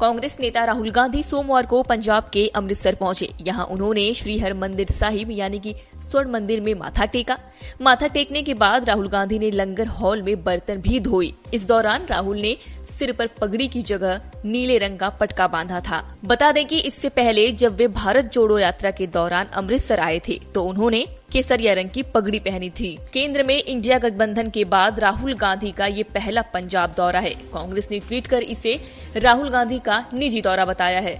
कांग्रेस नेता राहुल गांधी सोमवार को पंजाब के अमृतसर पहुँचे। यहाँ उन्होंने श्री हर मंदिर साहिब, यानी कि स्वर्ण मंदिर में माथा टेका। माथा टेकने के बाद राहुल गांधी ने लंगर हॉल में बर्तन भी धोई इस दौरान राहुल ने सिर पर पगड़ी की जगह नीले रंग का पटका बांधा था। बता दें कि इससे पहले जब वे भारत जोड़ो यात्रा के दौरान अमृतसर आए थे तो उन्होंने केसरिया रंग की पगड़ी पहनी थी। केंद्र में इंडिया गठबंधन के बाद राहुल गांधी का ये पहला पंजाब दौरा है। कांग्रेस ने ट्वीट कर इसे राहुल गांधी का निजी दौरा बताया है।